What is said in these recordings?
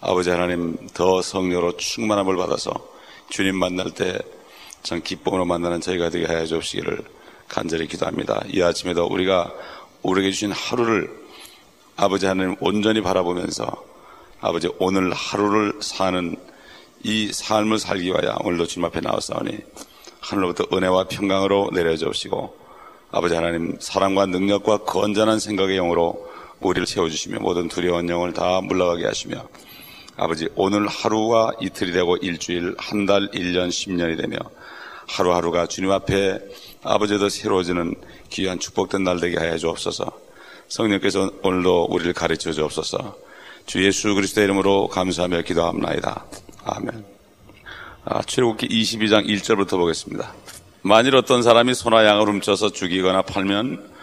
아버지 하나님 더 성령으로 충만함을 받아서 주님 만날 때 참 기쁨으로 만나는 저희가 되게 하여 주시기를 간절히 기도합니다. 이 아침에도 우리가 우리에게 주신 하루를 아버지 하나님 온전히 바라보면서 아버지 오늘 하루를 사는 이 삶을 살기 위하여 오늘도 주님 앞에 나왔사오니 하늘로부터 은혜와 평강으로 내려주시고 아버지 하나님 사랑과 능력과 건전한 생각의 영으로 우리를 채워주시며 모든 두려운 영을 다 물러가게 하시며 아버지 오늘 하루가 이틀이 되고 일주일 한 달, 일 년, 십년이 되며 하루하루가 주님 앞에 아버지도 새로워지는 귀한 축복된 날 되게 하여 주옵소서 성령께서 오늘도 우리를 가르쳐 주옵소서 주 예수 그리스도의 이름으로 감사하며 기도합나이다. 아멘. 아, 출애굽기 22장 1절부터 보겠습니다. 만일 어떤 사람이 소나 양을 훔쳐서 죽이거나 팔면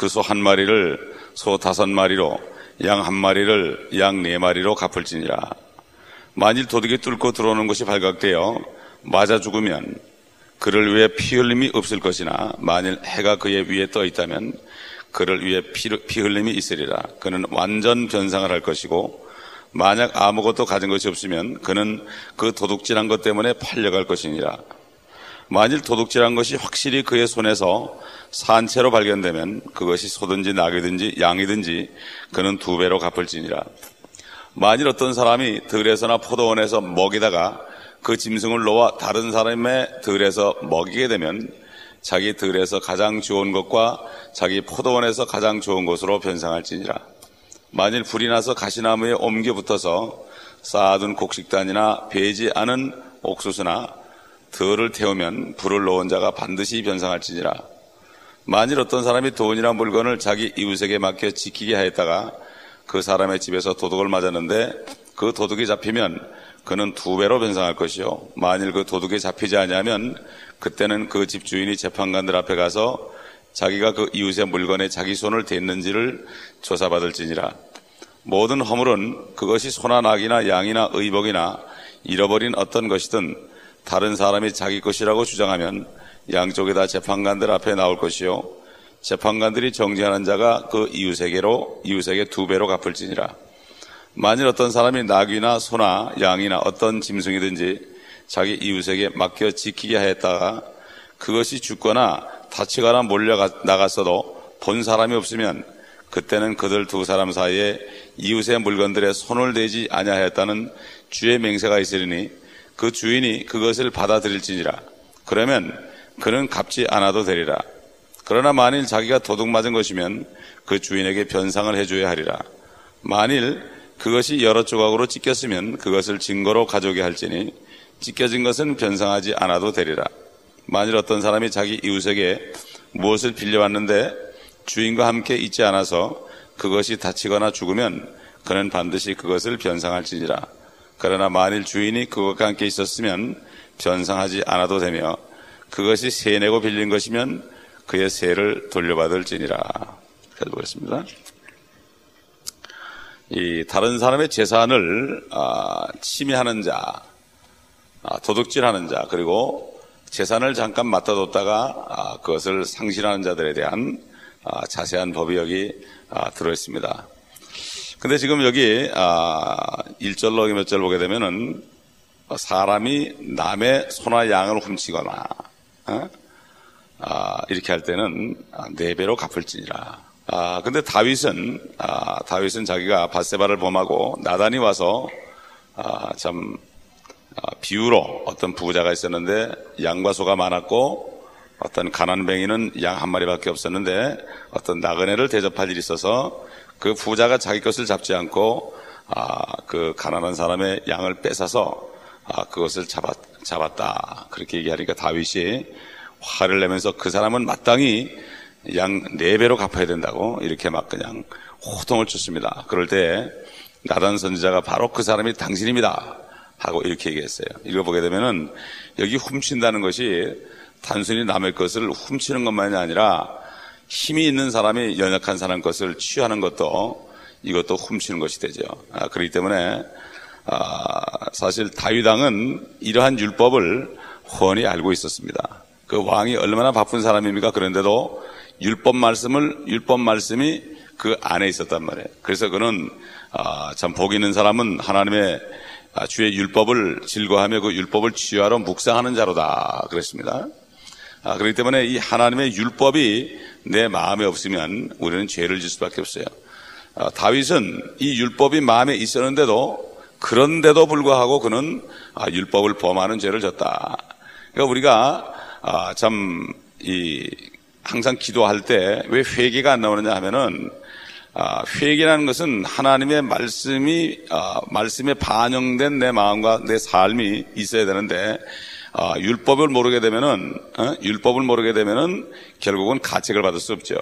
그 소 한 마리를 소 다섯 마리로 양 한 마리를 양 네 마리로 갚을지니라. 만일 도둑이 뚫고 들어오는 것이 발각되어 맞아 죽으면 그를 위해 피 흘림이 없을 것이나 만일 해가 그의 위에 떠 있다면 그를 위해 피, 피 흘림이 있으리라. 그는 완전 변상을 할 것이고 만약 아무것도 가진 것이 없으면 그는 그 도둑질한 것 때문에 팔려갈 것이니라. 만일 도둑질한 것이 확실히 그의 손에서 산채로 발견되면 그것이 소든지 낙이든지 양이든지 그는 두 배로 갚을지니라. 만일 어떤 사람이 들에서나 포도원에서 먹이다가 그 짐승을 놓아 다른 사람의 들에서 먹이게 되면 자기 들에서 가장 좋은 것과 자기 포도원에서 가장 좋은 것으로 변상할지니라. 만일 불이 나서 가시나무에 옮겨 붙어서 쌓아둔 곡식단이나 배지 않은 옥수수나 들을 태우면 불을 놓은 자가 반드시 변상할지니라. 만일 어떤 사람이 돈이나 물건을 자기 이웃에게 맡겨 지키게 하였다가 그 사람의 집에서 도둑을 맞았는데 그 도둑이 잡히면 그는 두 배로 변상할 것이요. 만일 그 도둑이 잡히지 않으면 그때는 그 집 주인이 재판관들 앞에 가서 자기가 그 이웃의 물건에 자기 손을 댔는지를 조사받을지니라. 모든 허물은 그것이 소나 낙이나 양이나 의복이나 잃어버린 어떤 것이든 다른 사람이 자기 것이라고 주장하면 양쪽에 다 재판관들 앞에 나올 것이요. 재판관들이 정죄하는 자가 그 이웃에게로 이웃에게 두 배로 갚을지니라. 만일 어떤 사람이 낙이나 소나 양이나 어떤 짐승이든지 자기 이웃에게 맡겨 지키게 하였다가 그것이 죽거나 다치거나 몰려 나갔어도 본 사람이 없으면 그때는 그들 두 사람 사이에 이웃의 물건들에 손을 대지 아니하였다는 주의 맹세가 있으리니 그 주인이 그것을 받아들일지니라. 그러면 그는 갚지 않아도 되리라. 그러나 만일 자기가 도둑 맞은 것이면 그 주인에게 변상을 해줘야 하리라. 만일 그것이 여러 조각으로 찢겼으면 그것을 증거로 가져오게 할지니 찢겨진 것은 변상하지 않아도 되리라. 만일 어떤 사람이 자기 이웃에게 무엇을 빌려왔는데 주인과 함께 있지 않아서 그것이 다치거나 죽으면 그는 반드시 그것을 변상할지니라. 그러나 만일 주인이 그것과 함께 있었으면 변상하지 않아도 되며 그것이 세 내고 빌린 것이면 그의 세를 돌려받을지니라. 해보겠습니다. 이 다른 사람의 재산을 아, 침해하는 자, 아, 도둑질하는 자, 그리고 재산을 잠깐 맡아뒀다가 아, 그것을 상실하는 자들에 대한 아, 자세한 법이 여기 아, 들어 있습니다. 근데 지금 여기 1절로 몇 절 보게 되면은 사람이 남의 소나 양을 훔치거나 어? 이렇게 할 때는 네 배로 갚을지니라. 아, 근데 다윗은, 아, 다윗은 자기가 바세바를 범하고 나단이 와서, 아, 참, 아, 비유로 어떤 부자가 있었는데 양과 소가 많았고 어떤 가난뱅이는 양 한 마리밖에 없었는데 어떤 나그네를 대접할 일이 있어서 그 부자가 자기 것을 잡지 않고 아, 그 가난한 사람의 양을 뺏어서 아, 그것을 잡았, 잡았다. 그렇게 얘기하니까 다윗이 화를 내면서 그 사람은 마땅히 양 네 배로 갚아야 된다고 이렇게 막 그냥 호통을 쳤습니다. 그럴 때 나단 선지자가 바로 그 사람이 당신입니다. 하고 이렇게 얘기했어요. 읽어보게 되면은 여기 훔친다는 것이 단순히 남의 것을 훔치는 것만이 아니라 힘이 있는 사람이 연약한 사람 것을 취하는 것도 이것도 훔치는 것이 되죠. 아, 그렇기 때문에 아, 사실 다윗왕은 이러한 율법을 훤히 알고 있었습니다. 그 왕이 얼마나 바쁜 사람입니까? 그런데도 율법 말씀을 율법 말씀이 그 안에 있었단 말이에요. 그래서 그는 아, 참복 있는 사람은 하나님의 아, 주의 율법을 즐거하며 그 율법을 취하러 묵상하는 자로다 그랬습니다. 아, 그렇기 때문에 이 하나님의 율법이 내 마음에 없으면 우리는 죄를 질 수밖에 없어요. 아, 다윗은 이 율법이 마음에 있었는데도 그런데도 불구하고 그는 아, 율법을 범하는 죄를 졌다. 그러니까 우리가 아, 참 이 항상 기도할 때 왜 회개가 안 나오느냐 하면은 아, 회개라는 것은 하나님의 말씀이 아, 말씀에 반영된 내 마음과 내 삶이 있어야 되는데 아, 율법을 모르게 되면은 어? 율법을 모르게 되면은 결국은 가책을 받을 수 없죠.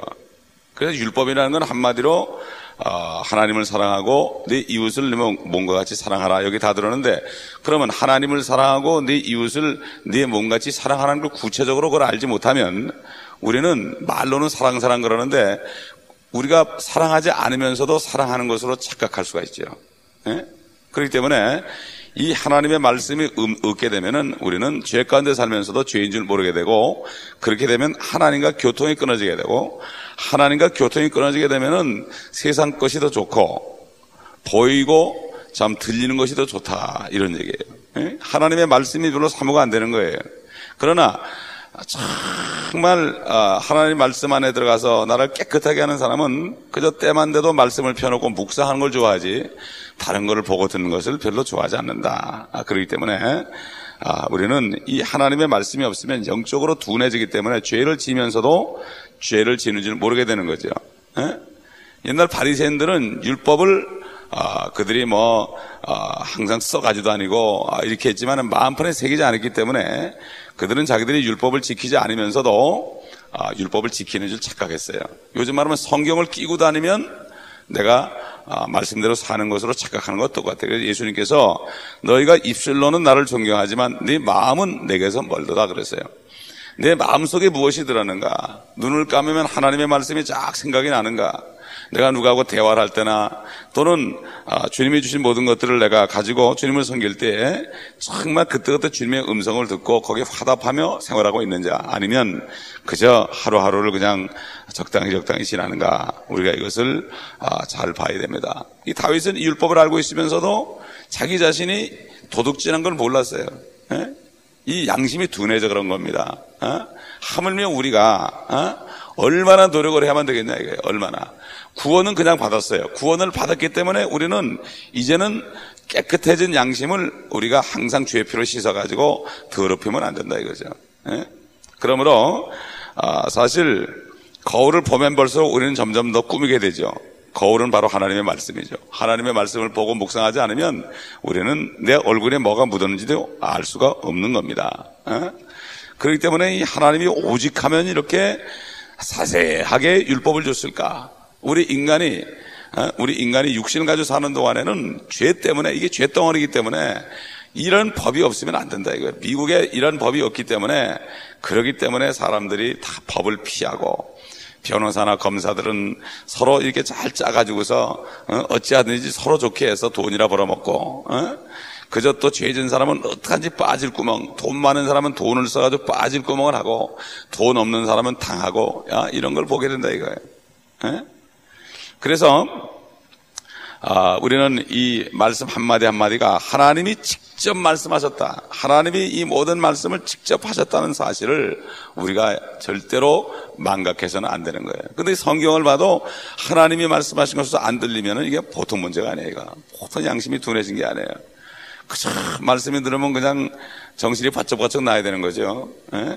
그래서 율법이라는 건 한마디로 어, 하나님을 사랑하고 네 이웃을 내 몸과 같이 사랑하라 여기 다 들었는데 그러면 하나님을 사랑하고 네 이웃을 네 몸같이 사랑하는 걸 구체적으로 그걸 알지 못하면 우리는 말로는 사랑 사랑 그러는데 우리가 사랑하지 않으면서도 사랑하는 것으로 착각할 수가 있죠. 예? 그렇기 때문에 이 하나님의 말씀이 음, 얻게 되면은 우리는 죄 가운데 살면서도 죄인 줄 모르게 되고 그렇게 되면 하나님과 교통이 끊어지게 되고 하나님과 교통이 끊어지게 되면은 세상 것이 더 좋고 보이고 참 들리는 것이 더 좋다 이런 얘기예요. 예? 하나님의 말씀이 별로 사모가 안 되는 거예요. 그러나 정말 아, 하나님 말씀 안에 들어가서 나를 깨끗하게 하는 사람은 그저 때만 돼도 말씀을 펴놓고 묵상하는 걸 좋아하지 다른 것을 보고 듣는 것을 별로 좋아하지 않는다. 아, 그렇기 때문에 아, 우리는 이 하나님의 말씀이 없으면 영적으로 둔해지기 때문에 죄를 지면서도 죄를 지는 줄 모르게 되는 거죠. 에? 옛날 바리새인들은 율법을 아, 그들이 뭐 아, 항상 써가지도 아니고 아, 이렇게 했지만 마음판에 새기지 않았기 때문에 그들은 자기들이 율법을 지키지 않으면서도 아, 율법을 지키는 줄 착각했어요. 요즘 말하면 성경을 끼고 다니면 내가 아, 말씀대로 사는 것으로 착각하는 것 똑같아요. 예수님께서 너희가 입술로는 나를 존경하지만 네 마음은 내게서 멀더다 그랬어요. 내 마음속에 무엇이 들었는가? 눈을 감으면 하나님의 말씀이 쫙 생각이 나는가? 내가 누구하고 대화를 할 때나 또는 아, 주님이 주신 모든 것들을 내가 가지고 주님을 섬길 때 정말 그때그때 주님의 음성을 듣고 거기에 화답하며 생활하고 있는 자 아니면 그저 하루하루를 그냥 적당히 적당히 지나는가 우리가 이것을 아, 잘 봐야 됩니다. 이 다윗은 이 율법을 알고 있으면서도 자기 자신이 도둑질한 걸 몰랐어요. 예? 이 양심이 둔해져 그런 겁니다. 어? 하물며 우리가 어? 얼마나 노력을 해야만 되겠냐 이거예요. 얼마나 구원은 그냥 받았어요. 구원을 받았기 때문에 우리는 이제는 깨끗해진 양심을 우리가 항상 주의 피로 씻어가지고 더럽히면 안 된다 이거죠. 예? 그러므로 아, 사실 거울을 보면 볼수록 우리는 점점 더 꾸미게 되죠. 거울은 바로 하나님의 말씀이죠. 하나님의 말씀을 보고 묵상하지 않으면 우리는 내 얼굴에 뭐가 묻었는지도 알 수가 없는 겁니다. 어? 그렇기 때문에 이 하나님이 오직 하면 이렇게 자세하게 율법을 줬을까? 우리 인간이 어? 우리 인간이 육신을 가지고 사는 동안에는 죄 때문에 이게 죄 덩어리이기 때문에 이런 법이 없으면 안 된다 이거예요. 미국에 이런 법이 없기 때문에 그러기 때문에 사람들이 다 법을 피하고 변호사나 검사들은 서로 이렇게 잘 짜가지고서 어? 어찌하든지 서로 좋게 해서 돈이라 벌어먹고 어? 그저 또 죄진 사람은 어떡한지 빠질 구멍 돈 많은 사람은 돈을 써가지고 빠질 구멍을 하고 돈 없는 사람은 당하고 야, 이런 걸 보게 된다 이거예요 에? 그래서 아, 우리는 이 말씀 한마디 한마디가 하나님이 직접 말씀하셨다. 하나님이 이 모든 말씀을 직접 하셨다는 사실을 우리가 절대로 망각해서는 안 되는 거예요. 근데 성경을 봐도 하나님이 말씀하신 것을 안 들리면 이게 보통 문제가 아니에요. 이거. 보통 양심이 둔해진 게 아니에요. 그저 말씀이 들으면 그냥 정신이 바짝바짝 나야 되는 거죠. 예?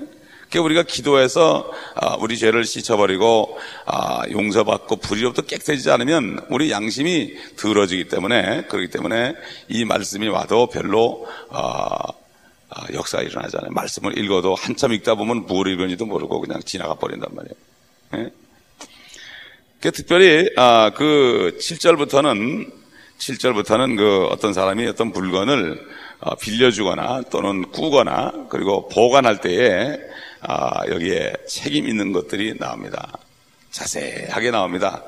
그러니까 우리가 기도해서 아, 우리 죄를 씻어버리고 아, 용서받고 불의로부터 깨끗해지지 않으면 우리 양심이 더러지기 때문에 그렇기 때문에 이 말씀이 와도 별로 아, 역사가 일어나지 않아요. 말씀을 읽어도 한참 읽다 보면 뭘 읽은지도 모르고 그냥 지나가 버린단 말이에요. 예? 그 특별히 그 7절부터는 7절부터는 그 어떤 사람이 어떤 물건을 어, 빌려주거나 또는 꾸거나 그리고 보관할 때에 아, 여기에 책임 있는 것들이 나옵니다. 자세하게 나옵니다.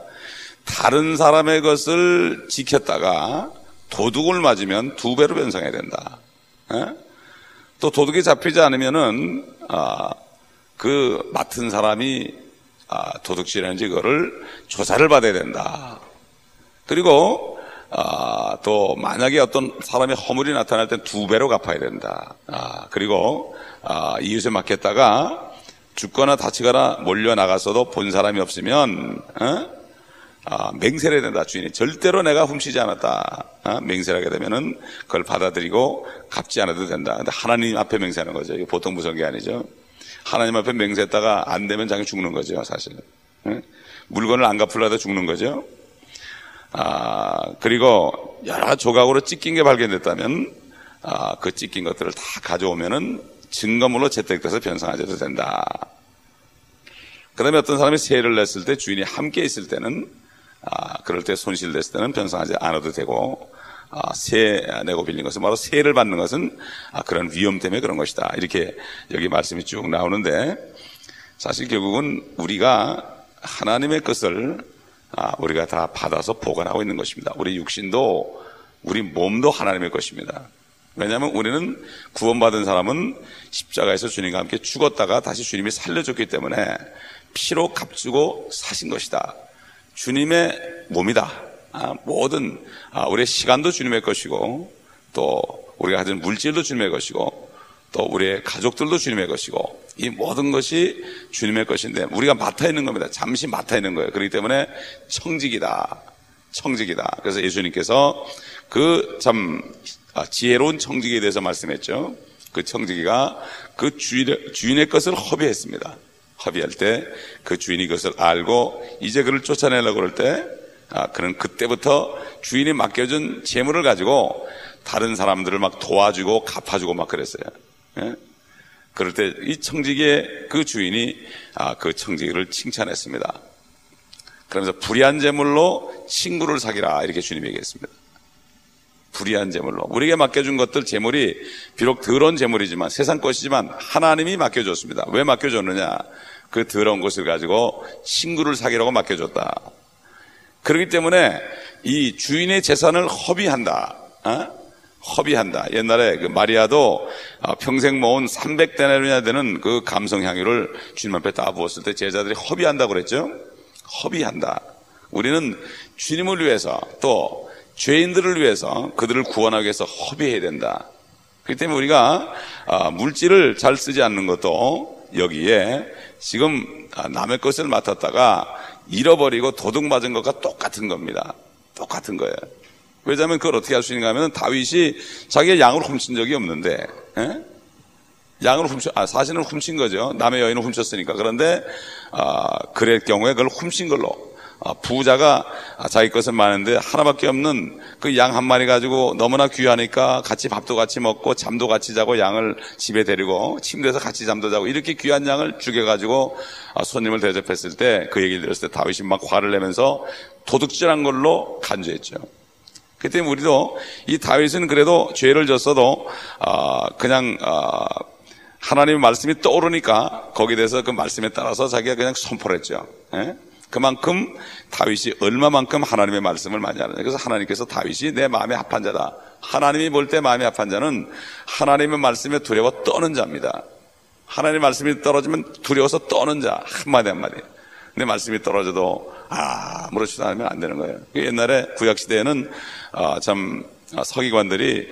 다른 사람의 것을 지켰다가 도둑을 맞으면 두 배로 변상해야 된다. 에? 또 도둑이 잡히지 않으면은 아, 그 맡은 사람이 아, 도둑질하는지 그거를 조사를 받아야 된다. 그리고 아, 또 만약에 어떤 사람의 허물이 나타날 땐 두 배로 갚아야 된다. 아, 그리고 아, 이웃에 맡겼다가 죽거나 다치거나 몰려 나갔어도 본 사람이 없으면 어? 아, 맹세를 해야 된다. 주인이 절대로 내가 훔치지 않았다. 어? 맹세를 하게 되면은 그걸 받아들이고 갚지 않아도 된다. 근데 하나님 앞에 맹세하는 거죠. 이거 보통 무서운 게 아니죠. 하나님 앞에 맹세했다가 안 되면 자기 죽는 거죠, 사실. 은 물건을 안 갚으려다 죽는 거죠. 아, 그리고 여러 조각으로 찢긴 게 발견됐다면 아, 그 찢긴 것들을 다 가져오면은 증거물로 채택돼서 변상하셔도 된다. 그 다음에 어떤 사람이 세를 냈을 때 주인이 함께 있을 때는 아, 그럴 때 손실됐을 때는 변상하지 않아도 되고 아, 세 내고 빌린 것은 바로 세를 받는 것은 아, 그런 위험 때문에 그런 것이다. 이렇게 여기 말씀이 쭉 나오는데 사실 결국은 우리가 하나님의 것을 아, 우리가 다 받아서 보관하고 있는 것입니다. 우리 육신도 우리 몸도 하나님의 것입니다. 왜냐하면 우리는 구원받은 사람은 십자가에서 주님과 함께 죽었다가 다시 주님이 살려줬기 때문에 피로 값주고 사신 것이다. 주님의 몸이다. 아, 모든 아, 우리의 시간도 주님의 것이고 또 우리가 가진 물질도 주님의 것이고 또 우리의 가족들도 주님의 것이고 이 모든 것이 주님의 것인데 우리가 맡아 있는 겁니다. 잠시 맡아 있는 거예요. 그렇기 때문에 청직이다. 청직이다. 그래서 예수님께서 그참 아, 지혜로운 청지기에 대해서 말씀했죠. 그 청지기가 그 주인의, 주인의 것을 허비했습니다. 허비할 때 그 주인이 그것을 알고 이제 그를 쫓아내려고 그럴 때 아, 그는 그때부터 주인이 맡겨준 재물을 가지고 다른 사람들을 막 도와주고 갚아주고 막 그랬어요. 예? 그럴 때 이 청지기의 그 주인이 아, 그 청지기를 칭찬했습니다. 그러면서 불의한 재물로 친구를 사귀라 이렇게 주님이 얘기했습니다. 불의한 재물로 우리에게 맡겨준 것들 재물이 비록 더러운 재물이지만 세상 것이지만 하나님이 맡겨줬습니다. 왜 맡겨줬느냐? 그 더러운 것을 가지고 친구를 사귀라고 맡겨줬다. 그렇기 때문에 이 주인의 재산을 허비한다. 어? 허비한다. 옛날에 그 마리아도 어, 평생 모은 300데나리나 되는 그 감성 향유를 주님 앞에 다 부었을 때 제자들이 허비한다고 그랬죠? 허비한다. 우리는 주님을 위해서 또 죄인들을 위해서 그들을 구원하기 위해서 허비해야 된다. 그렇기 때문에 우리가 아, 물질을 잘 쓰지 않는 것도 여기에 지금 아, 남의 것을 맡았다가 잃어버리고 도둑 맞은 것과 똑같은 겁니다. 똑같은 거예요. 왜냐하면 그걸 어떻게 할 수 있는가 하면 다윗이 자기의 양을 훔친 적이 없는데 에? 예? 양을 훔쳐 아 사실은 훔친 거죠. 남의 여인을 훔쳤으니까 그런데 아, 그럴 경우에 그걸 훔친 걸로 아, 부자가 자기 것은 많은데 하나밖에 없는 그 양 한 마리 가지고 너무나 귀하니까 같이 밥도 같이 먹고 잠도 같이 자고 양을 집에 데리고 침대에서 같이 잠도 자고 이렇게 귀한 양을 죽여가지고 아, 손님을 대접했을 때 그 얘기를 들었을 때 다윗이 막 화를 내면서 도둑질한 걸로 간주했죠. 그 때문에 우리도 이 다윗은 그래도 죄를 졌어도 아, 그냥 하나님의 말씀이 떠오르니까 거기에 대해서 그 말씀에 따라서 자기가 그냥 선포를 했죠. 예? 그만큼 다윗이 얼마만큼 하나님의 말씀을 많이 하느냐. 그래서 하나님께서 다윗이 내 마음에 합한 자다. 하나님이 볼 때 마음에 합한 자는 하나님의 말씀에 두려워 떠는 자입니다. 하나님의 말씀이 떨어지면 두려워서 떠는 자. 한마디 한마디. 내 말씀이 떨어져도 아무렇지도 않으면 안 되는 거예요. 그 옛날에 구약 시대에는 아, 참 아, 서기관들이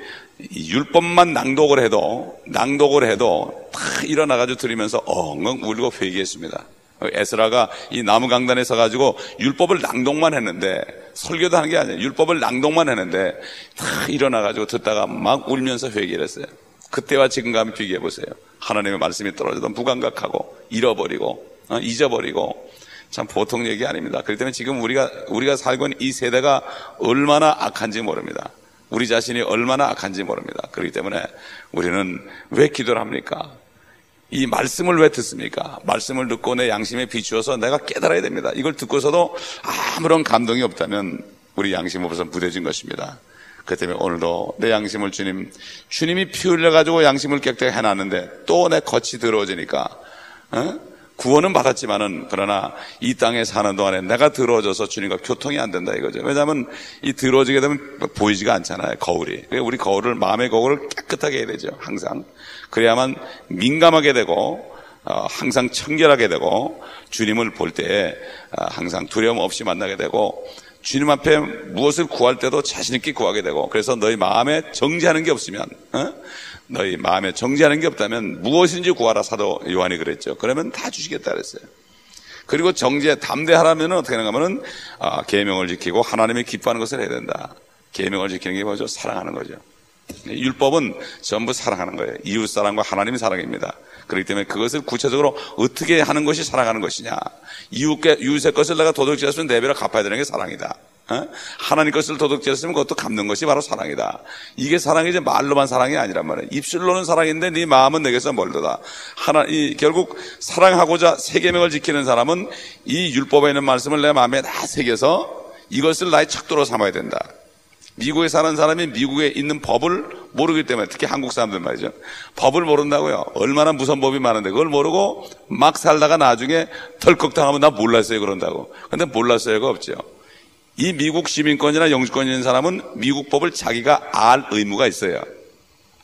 율법만 낭독을 해도 낭독을 해도 다 일어나가지고 들으면서 엉엉 울고 회개했습니다. 에스라가 이 나무 강단에 서가지고 율법을 낭독만 했는데 설교도 하는 게 아니에요. 율법을 낭독만 했는데 다 일어나가지고 듣다가 막 울면서 회개를 했어요. 그때와 지금 가면 비교해 보세요. 하나님의 말씀이 떨어져도 무감각하고 잃어버리고 어, 잊어버리고 참 보통 얘기 아닙니다. 그렇기 때문에 지금 우리가 우리가 살고 있는 이 세대가 얼마나 악한지 모릅니다. 우리 자신이 얼마나 악한지 모릅니다. 그렇기 때문에 우리는 왜 기도를 합니까? 이 말씀을 왜 듣습니까? 말씀을 듣고 내 양심에 비추어서 내가 깨달아야 됩니다. 이걸 듣고서도 아무런 감동이 없다면 우리 양심 으로서 무뎌진 것입니다. 그 때문에 오늘도 내 양심을 주님, 주님이 피 흘려가지고 양심을 깨끗하게 해놨는데 또 내 겉이 더러워지니까, 어? 구원은 받았지만은 그러나 이 땅에 사는 동안에 내가 더러워져서 주님과 교통이 안 된다 이거죠. 왜냐하면 이 더러워지게 되면 보이지가 않잖아요. 거울이. 우리 거울을 마음의 거울을 깨끗하게 해야 되죠. 항상. 그래야만 민감하게 되고 어, 항상 청결하게 되고 주님을 볼때 어, 항상 두려움 없이 만나게 되고 주님 앞에 무엇을 구할 때도 자신 있게 구하게 되고 그래서 너희 마음에 정지하는 게 없으면 어? 너희 마음에 정지하는 게 없다면 무엇인지 구하라 사도 요한이 그랬죠. 그러면 다 주시겠다 그랬어요. 그리고 정지에 담대하라면 어떻게 하는가면은 아, 계명을 지키고 하나님이 기뻐하는 것을 해야 된다. 계명을 지키는 게 뭐죠? 사랑하는 거죠. 율법은 전부 사랑하는 거예요. 이웃 사랑과 하나님 사랑입니다. 그렇기 때문에 그것을 구체적으로 어떻게 하는 것이 사랑하는 것이냐. 이웃의, 이웃의 것을 내가 도둑질했으면 내 배로 갚아야 되는 게 사랑이다. 어? 하나님 것을 도둑질했으면 그것도 갚는 것이 바로 사랑이다. 이게 사랑이지 말로만 사랑이 아니란 말이에요. 입술로는 사랑인데 네 마음은 내게서 멀도다. 하나 이 결국 사랑하고자 세계명을 지키는 사람은 이 율법에 있는 말씀을 내 마음에 다 새겨서 이것을 나의 척도로 삼아야 된다. 미국에 사는 사람이 미국에 있는 법을 모르기 때문에 특히 한국 사람들 말이죠. 법을 모른다고요. 얼마나 무서운 법이 많은데 그걸 모르고 막 살다가 나중에 덜컥 당하면 나 몰랐어요 그런다고. 근데 몰랐어요가 없죠. 이 미국 시민권이나 영주권 있는 사람은 미국 법을 자기가 알 의무가 있어요.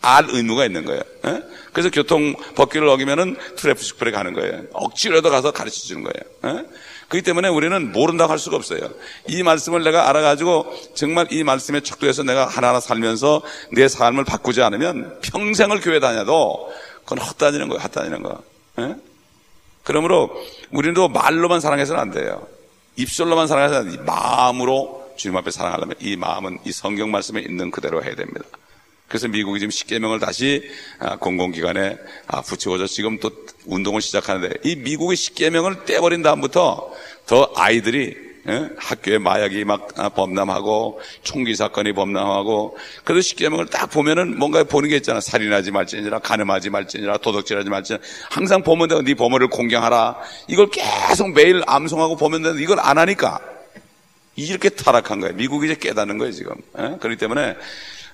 알 의무가 있는 거예요. 에? 그래서 교통 법규를 어기면은 traffic school에 가는 거예요. 억지로도 가서 가르쳐 주는 거예요. 에? 그렇기 때문에 우리는 모른다고 할 수가 없어요. 이 말씀을 내가 알아가지고 정말 이 말씀에 척도해서 내가 하나하나 살면서 내 삶을 바꾸지 않으면 평생을 교회 다녀도 그건 헛다니는 거예요. 헛다니는 거. 에? 그러므로 우리도 말로만 사랑해서는 안 돼요. 입술로만 사랑해서는 안 마음으로 주님 앞에 사랑하려면 이 마음은 이 성경 말씀에 있는 그대로 해야 됩니다. 그래서 미국이 지금 십계명을 다시 아, 공공기관에 아, 붙여서 지금 또 운동을 시작하는데 이 미국의 십계명을 떼버린 다음부터 더 아이들이 예? 학교에 마약이 막 아, 범람하고 총기 사건이 범람하고 그래서 십계명을 딱 보면은 뭔가 보는 게 있잖아 살인하지 말지니라 간음하지 말지니라 도덕질하지 말지니라 항상 보면 되네 범어를 공경하라 이걸 계속 매일 암송하고 보면 되는데 이걸 안 하니까 이렇게 타락한 거예요 미국이 이제 깨닫는 거예요 지금 예? 그렇기 때문에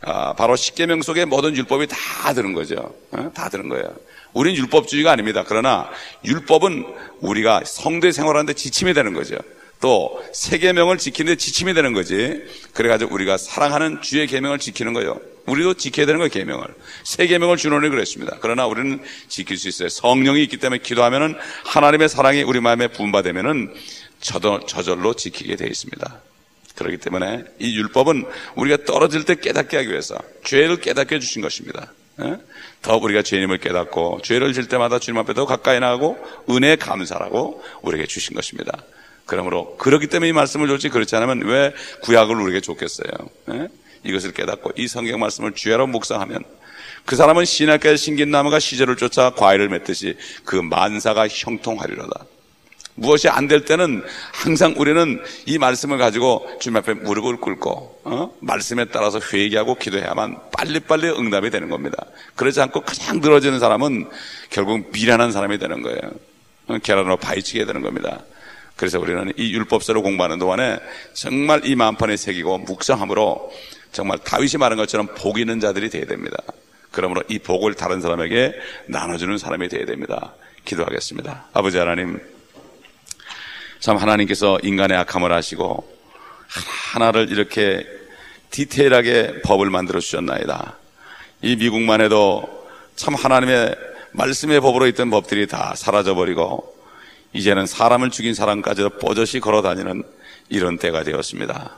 아, 바로 십계명 속에 모든 율법이 다 드는 거죠. 어? 다 드는 거예요. 우리는 율법주의가 아닙니다. 그러나 율법은 우리가 성대 생활하는데 지침이 되는 거죠. 또 세 계명을 지키는데 지침이 되는 거지. 그래가지고 우리가 사랑하는 주의 계명을 지키는 거예요. 우리도 지켜야 되는 거예요, 계명을. 세 계명을 준원이 그랬습니다. 그러나 우리는 지킬 수 있어요. 성령이 있기 때문에 기도하면은 하나님의 사랑이 우리 마음에 부음받으면은 저절로 지키게 되어 있습니다. 그렇기 때문에 이 율법은 우리가 떨어질 때 깨닫게 하기 위해서 죄를 깨닫게 해주신 것입니다. 예? 더 우리가 죄님을 깨닫고 죄를 질 때마다 주님 앞에 더 가까이 나가고 은혜 감사라고 우리에게 주신 것입니다. 그러므로 그렇기 때문에 이 말씀을 줬지 그렇지 않으면 왜 구약을 우리에게 줬겠어요? 예? 이것을 깨닫고 이 성경 말씀을 주야로 묵상하면 그 사람은 신학교에 신긴 나무가 시절을 쫓아 과일을 맺듯이 그 만사가 형통하리로다. 무엇이 안 될 때는 항상 우리는 이 말씀을 가지고 주님 앞에 무릎을 꿇고 어? 말씀에 따라서 회개하고 기도해야만 빨리빨리 응답이 되는 겁니다. 그러지 않고 그냥 늘어지는 사람은 결국 미련한 사람이 되는 거예요. 어? 계란으로 파헤치게 되는 겁니다. 그래서 우리는 이 율법서를 공부하는 동안에 정말 이 마음판에 새기고 묵상함으로 정말 다윗이 말한 것처럼 복 있는 자들이 되어야 됩니다. 그러므로 이 복을 다른 사람에게 나눠주는 사람이 되어야 됩니다. 기도하겠습니다. 아버지 하나님, 참 하나님께서 인간의 악함을 아시고 하나를 이렇게 디테일하게 법을 만들어 주셨나이다. 이 미국만 해도 참 하나님의 말씀의 법으로 있던 법들이 다 사라져 버리고 이제는 사람을 죽인 사람까지도 뽀젓이 걸어 다니는 이런 때가 되었습니다.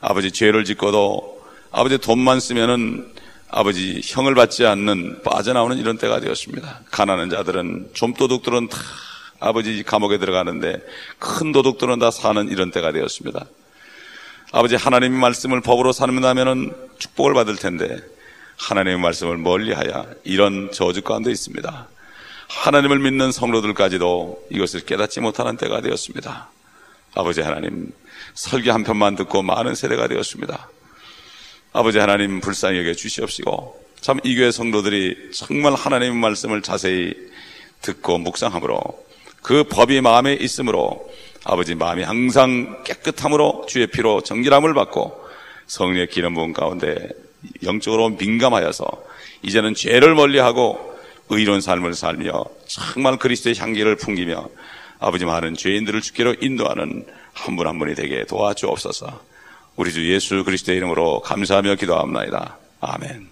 아버지 죄를 짓고도 아버지 돈만 쓰면은 아버지 형을 받지 않는 빠져나오는 이런 때가 되었습니다. 가난한 자들은 좀 도둑들은 다 아버지 감옥에 들어가는데 큰 도둑들은 다 사는 이런 때가 되었습니다. 아버지 하나님의 말씀을 법으로 살면은 축복을 받을 텐데 하나님의 말씀을 멀리하여 이런 저주 가운데 있습니다. 하나님을 믿는 성도들까지도 이것을 깨닫지 못하는 때가 되었습니다. 아버지 하나님 설교 한 편만 듣고 많은 세대가 되었습니다. 아버지 하나님 불쌍히 여겨 주시옵시고 참 이 교회 성도들이 정말 하나님의 말씀을 자세히 듣고 묵상함으로 그 법이 마음에 있으므로 아버지 마음이 항상 깨끗함으로 주의 피로 정결함을 받고 성령의 기름 부은 가운데 영적으로 민감하여서 이제는 죄를 멀리하고 의로운 삶을 살며 정말 그리스도의 향기를 풍기며 아버지 많은 죄인들을 주께로 인도하는 한 분한 분이 되게 도와주옵소서. 우리 주 예수 그리스도의 이름으로 감사하며 기도합니다. 아멘.